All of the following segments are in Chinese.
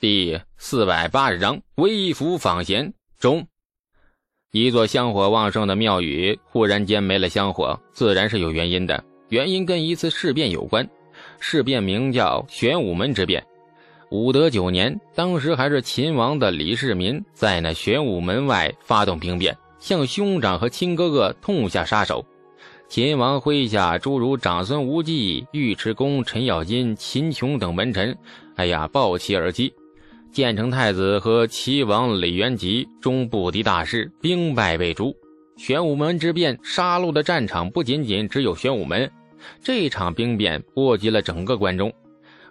第四百八十章微服访贤中，一座香火旺盛的庙宇忽然间没了香火，自然是有原因的。原因跟一次事变有关，事变名叫玄武门之变。武德九年，当时还是秦王的李世民，在那玄武门外发动兵变，向兄长和亲哥哥痛下杀手。秦王麾下诸如长孙无忌、尉迟恭、程咬金、秦琼等门臣，哎呀，抱旗而击。建成太子和齐王李元吉终不敌大势，兵败被诛。玄武门之变杀戮的战场不仅仅只有玄武门，这场兵变波及了整个关中。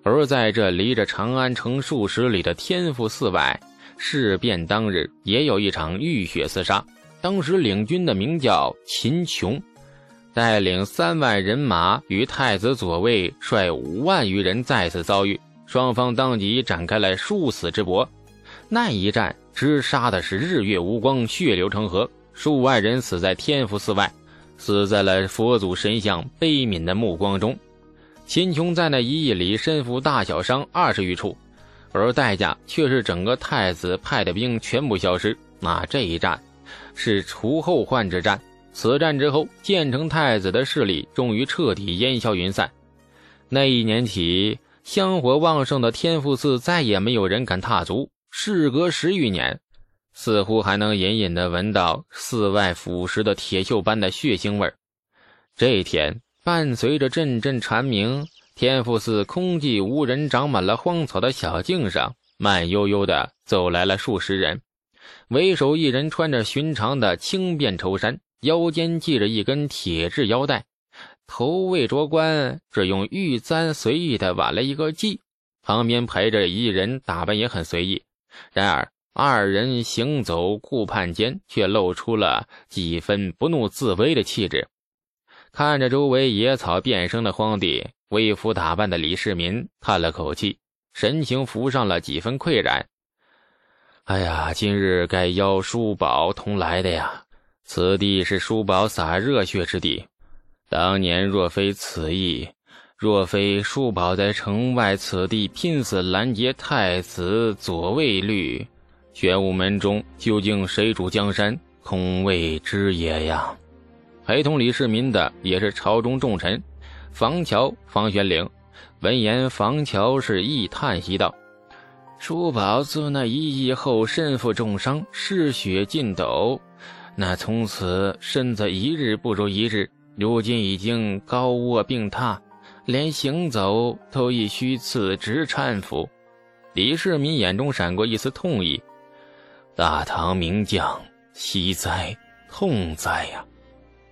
而在这离着长安城数十里的天福寺外，事变当日也有一场浴血厮杀。当时领军的名叫秦琼，带领三万人马与太子左卫率五万余人再次遭遇。双方当即展开了殊死之搏，那一战直杀的是日月无光，血流成河，数万人死在天福寺外，死在了佛祖神像悲悯的目光中。秦琼在那一役里身负大小伤二十余处，而代价却是整个太子派的兵全部消失。那这一战是除后患之战。此战之后，建成太子的势力终于彻底烟消云散。那一年起。香火旺盛的天福寺再也没有人敢踏足。事隔十余年，似乎还能隐隐地闻到寺外腐蚀的铁锈般的血腥味儿。这天，伴随着阵阵蝉鸣，天福寺空寂无人、长满了荒草的小径上，慢悠悠地走来了数十人。为首一人穿着寻常的轻便绸衫，腰间系着一根铁质腰带。头未着冠，只用玉簪随意的挽了一个髻，旁边陪着一人，打扮也很随意。然而二人行走顾盼间，却露出了几分不怒自威的气质。看着周围野草遍生的荒地，微服打扮的李世民叹了口气，神情浮上了几分愧然。哎呀，今日该邀叔宝同来的呀，此地是叔宝洒热血之地。当年若非此意，若非叔宝在城外此地拼死拦截太子左卫律，玄武门中究竟谁主江山，空未知也呀。陪同李世民的也是朝中重臣，房乔、房玄龄。闻言，房乔是一叹息道：“叔宝自那一役后身负重伤，失血尽斗，那从此身子一日不如一日。”如今已经高卧病榻，连行走都已需刺直搀扶。李世民眼中闪过一丝痛意：“大唐名将，惜哉，痛哉呀！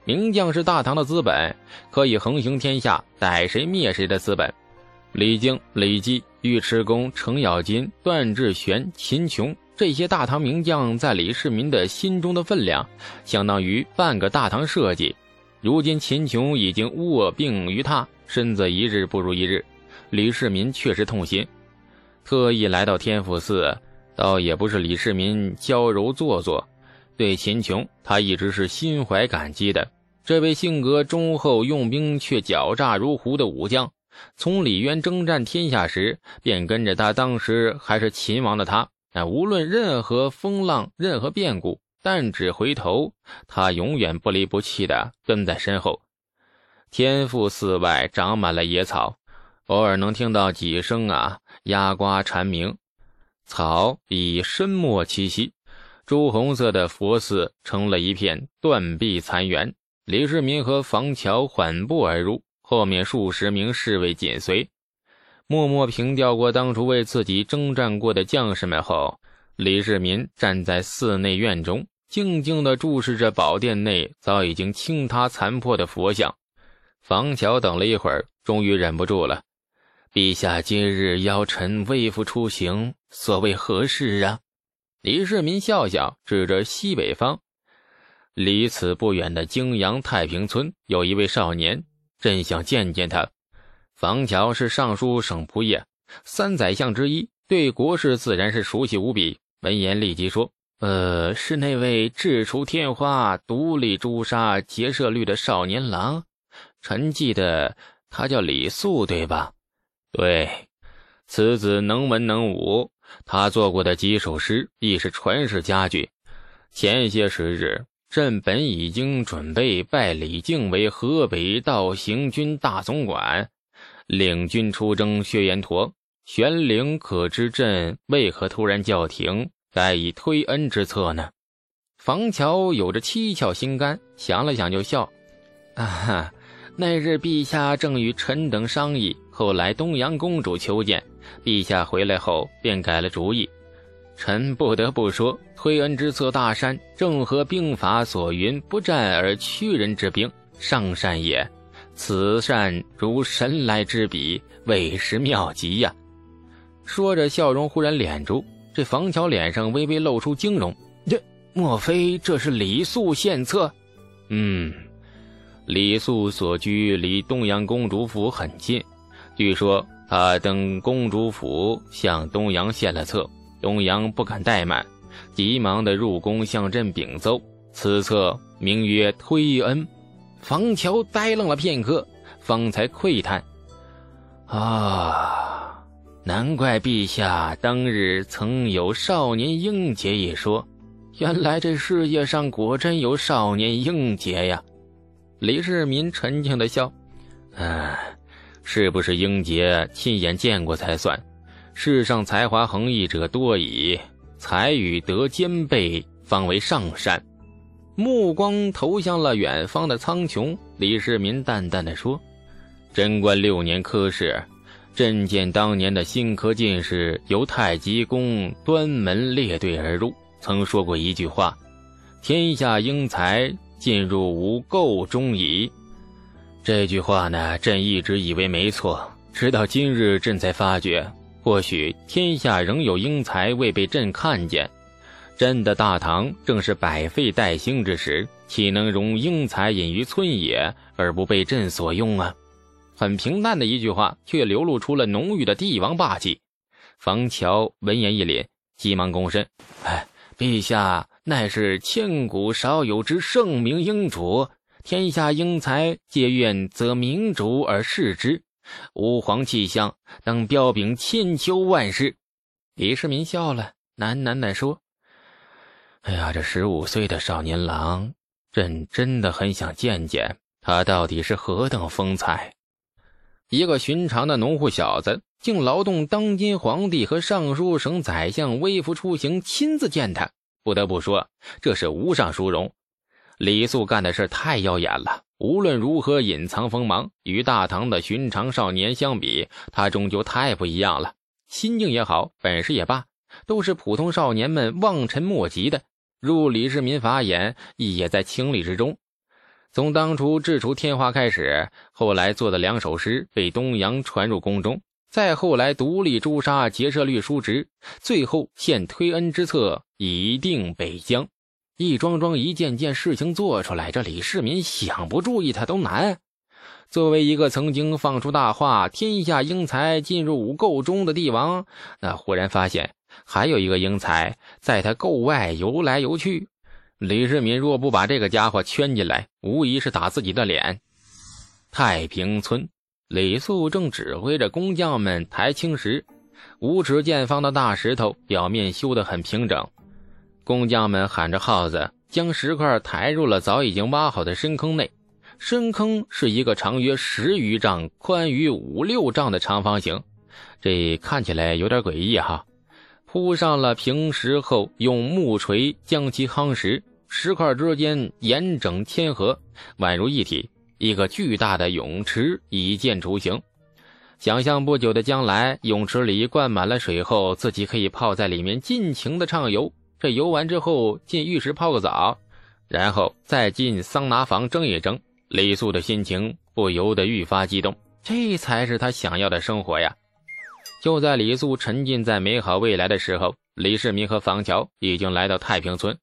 名将是大唐的资本，可以横行天下，逮谁灭谁的资本。李靖、李绩、尉迟恭、程咬金、段志玄、秦琼这些大唐名将，在李世民的心中的分量，相当于半个大唐社稷。”如今秦琼已经卧病于榻，身子一日不如一日，李世民确实痛心，特意来到天福寺，倒也不是李世民娇柔做作，对秦琼他一直是心怀感激的。这位性格忠厚、用兵却狡诈如狐的武将，从李渊征战天下时便跟着他，当时还是秦王的他，那无论任何风浪、任何变故。但只回头，他永远不离不弃的跟在身后。天福寺外长满了野草，偶尔能听到几声啊鸦瓜蝉鸣。草已深没栖息，朱红色的佛寺成了一片断壁残垣。李世民和房乔缓步而入，后面数十名侍卫紧随。默默凭吊过当初为自己征战过的将士们后，李世民站在寺内院中。静静地注视着宝殿内早已经倾塌残破的佛像，房乔等了一会儿，终于忍不住了：“陛下今日邀臣微服出行，所谓何事啊？”李世民笑笑，指着西北方，离此不远的泾阳太平村有一位少年，朕想见见他。房乔是尚书省仆射，三宰相之一，对国事自然是熟悉无比。闻言立即说。呃，是那位智出天花、独立诛杀劫舍率的少年郎，臣记得他叫李肃，对吧？对，此子能文能武，他做过的几首诗亦是传世佳句。前些时日，朕本已经准备拜李靖为河北道行军大总管，领军出征薛延陀。玄灵可知朕为何突然叫停，该以推恩之策呢？房乔有着七窍心肝，想了想就笑：“啊哈，那日陛下正与臣等商议，后来东阳公主求见。”陛下回来后便改了主意，臣不得不说，推恩之策大善，正合兵法所云：“不战而屈人之兵，上善也。”此善如神来之笔，委实妙极呀！说着，笑容忽然敛住，这房乔脸上微微露出惊容：“这莫非这是李素献策？”“嗯，李素所居离东阳公主府很近，据说。”他登公主府，向东阳献了策，东阳不敢怠慢，急忙的入宫向朕禀奏。此策名曰推恩。房乔呆愣了片刻，方才喟叹：“啊，难怪陛下当日曾有少年英杰一说，原来这世界上果真有少年英杰呀！”李世民沉静的笑：“唉。”是不是英杰亲眼见过才算？世上才华横溢者多矣，才与德兼备方为上善。目光投向了远方的苍穹，李世民淡淡的说：“贞观六年科试，朕见当年的新科进士由太极宫端门列队而入，曾说过一句话：‘天下英才进入吾垢中矣。’”这句话呢，朕一直以为没错，直到今日，朕才发觉，或许天下仍有英才未被朕看见。朕的大唐正是百废待兴之时，岂能容英才隐于村野而不被朕所用啊？很平淡的一句话，却流露出了浓郁的帝王霸气。房乔闻言一凛，急忙躬身：“哎，陛下乃是千古少有之圣明英主。”天下英才皆愿择明主而视之，吾皇气象当彪炳千秋万世。李世民笑了，喃喃地说：“哎呀，这十五岁的少年郎，朕真的很想见见他到底是何等风采。一个寻常的农户小子，竟劳动当今皇帝和尚书省宰相微服出行，亲自见他，不得不说，这是无上殊荣。”李素干的事太耀眼了，无论如何隐藏锋芒，与大唐的寻常少年相比，他终究太不一样了。心境也好，本事也罢，都是普通少年们望尘莫及的。入李世民法眼，也在情理之中。从当初制除天花开始，后来做的两首诗被东阳传入宫中，再后来独立诛杀结社律叔侄，最后献推恩之策，以定北疆。一桩桩、一件件事情做出来，这李世民想不注意他都难。作为一个曾经放出大话“天下英才进入武构中”的帝王，那忽然发现还有一个英才在他构外游来游去。李世民若不把这个家伙圈进来，无疑是打自己的脸。太平村，李素正指挥着工匠们抬青石，五尺见方的大石头表面修得很平整。工匠们喊着号子，将石块抬入了早已经挖好的深坑内。深坑是一个长约十余丈、宽于五六丈的长方形，这看起来有点诡异哈。铺上了平石后，用木锤将其夯实，石块之间严整谦和，宛如一体。一个巨大的泳池已见雏形。想象不久的将来，泳池里灌满了水后，自己可以泡在里面尽情的畅游。这游完之后，进浴室泡个澡，然后再进桑拿房蒸一蒸。李素的心情不由得愈发激动，这才是他想要的生活呀！就在李素沉浸在美好未来的时候，李世民和房乔已经来到太平村。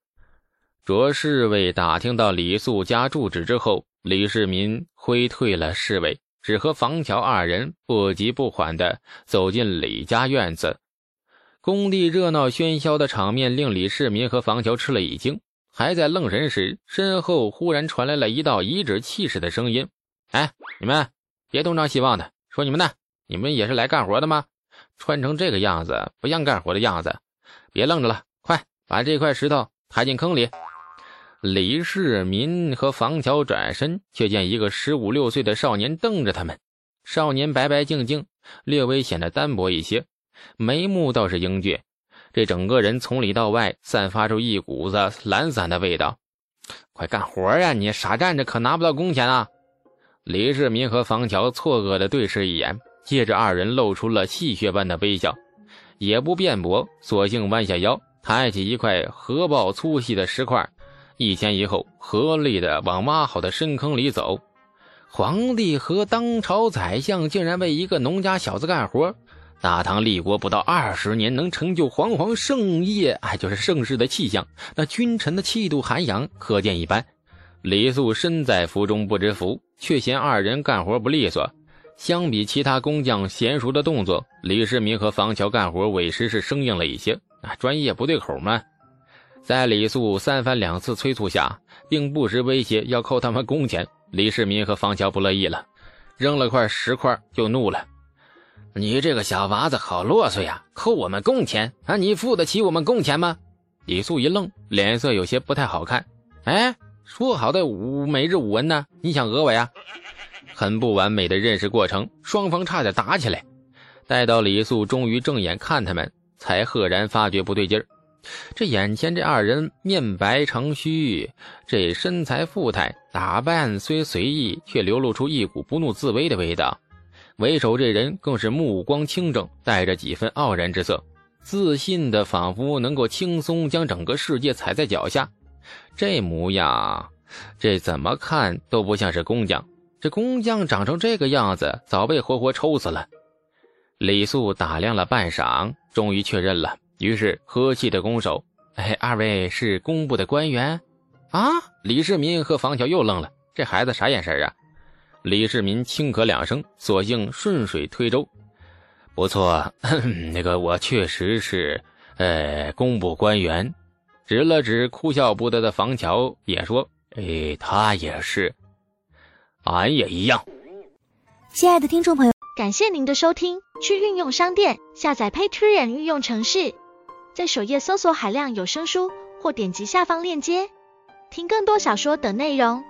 着侍卫打听到李素家住址之后，李世民挥退了侍卫，只和房乔二人不急不缓地走进李家院子。工地热闹喧嚣的场面令李世民和房乔吃了一惊，还在愣神时，身后忽然传来了一道颐指气使的声音：“哎，你们别东张西望的，说你们呢？你们也是来干活的吗？穿成这个样子，不像干活的样子。别愣着了，快把这块石头抬进坑里。李世民和房乔转身，却见一个十五六岁的少年瞪着他们。少年白白净净，略微显得单薄一些，眉目倒是英俊。这整个人从里到外散发出一股子懒散的味道。快干活呀！你傻站着可拿不到工钱啊！李世民和房乔错愕的对视一眼，接着二人露出了戏谑般的微笑，也不辩驳，索性弯下腰，抬起一块核爆粗细的石块。一前一后，合力的往挖好的深坑里走。皇帝和当朝宰相竟然为一个农家小子干活。大唐立国不到二十年，能成就煌煌盛业，哎，就是盛世的气象。那君臣的气度涵养，可见一斑。李素身在福中不知福，却嫌二人干活不利索。相比其他工匠娴熟的动作，李世民和房乔干活委实是生硬了一些，啊，专业不对口嘛。在李素三番两次催促下，并不时威胁要扣他们工钱，李世民和房乔不乐意了，扔了块石块就怒了：“你这个小娃子好啰嗦呀，扣我们工钱啊？你付得起我们工钱吗？”李素一愣，脸色有些不太好看。哎，说好的五每日五文呢？你想讹我呀？很不完美的认识过程，双方差点打起来。待到李素终于正眼看他们，才赫然发觉不对劲儿。这眼前这二人面白长须，这身材富态，打扮虽随意，却流露出一股不怒自威的味道。为首这人更是目光清正，带着几分傲然之色，自信的仿佛能够轻松将整个世界踩在脚下。这模样，这怎么看都不像是工匠。这工匠长成这个样子，早被活活抽死了。李素打量了半晌，终于确认了。于是和气的拱手：“哎，二位是工部的官员啊？”李世民和房乔又愣了，这孩子啥眼神啊？李世民轻咳两声，索性顺水推舟：“不错，那个我确实是，呃，工部官员。”指了指哭笑不得的房乔，也说：“哎，他也是，俺也一样。”亲爱的听众朋友，感谢您的收听，去运用商店下载 Patreon 运用城市。在首页搜索海量有声书，或点击下方链接听更多小说等内容。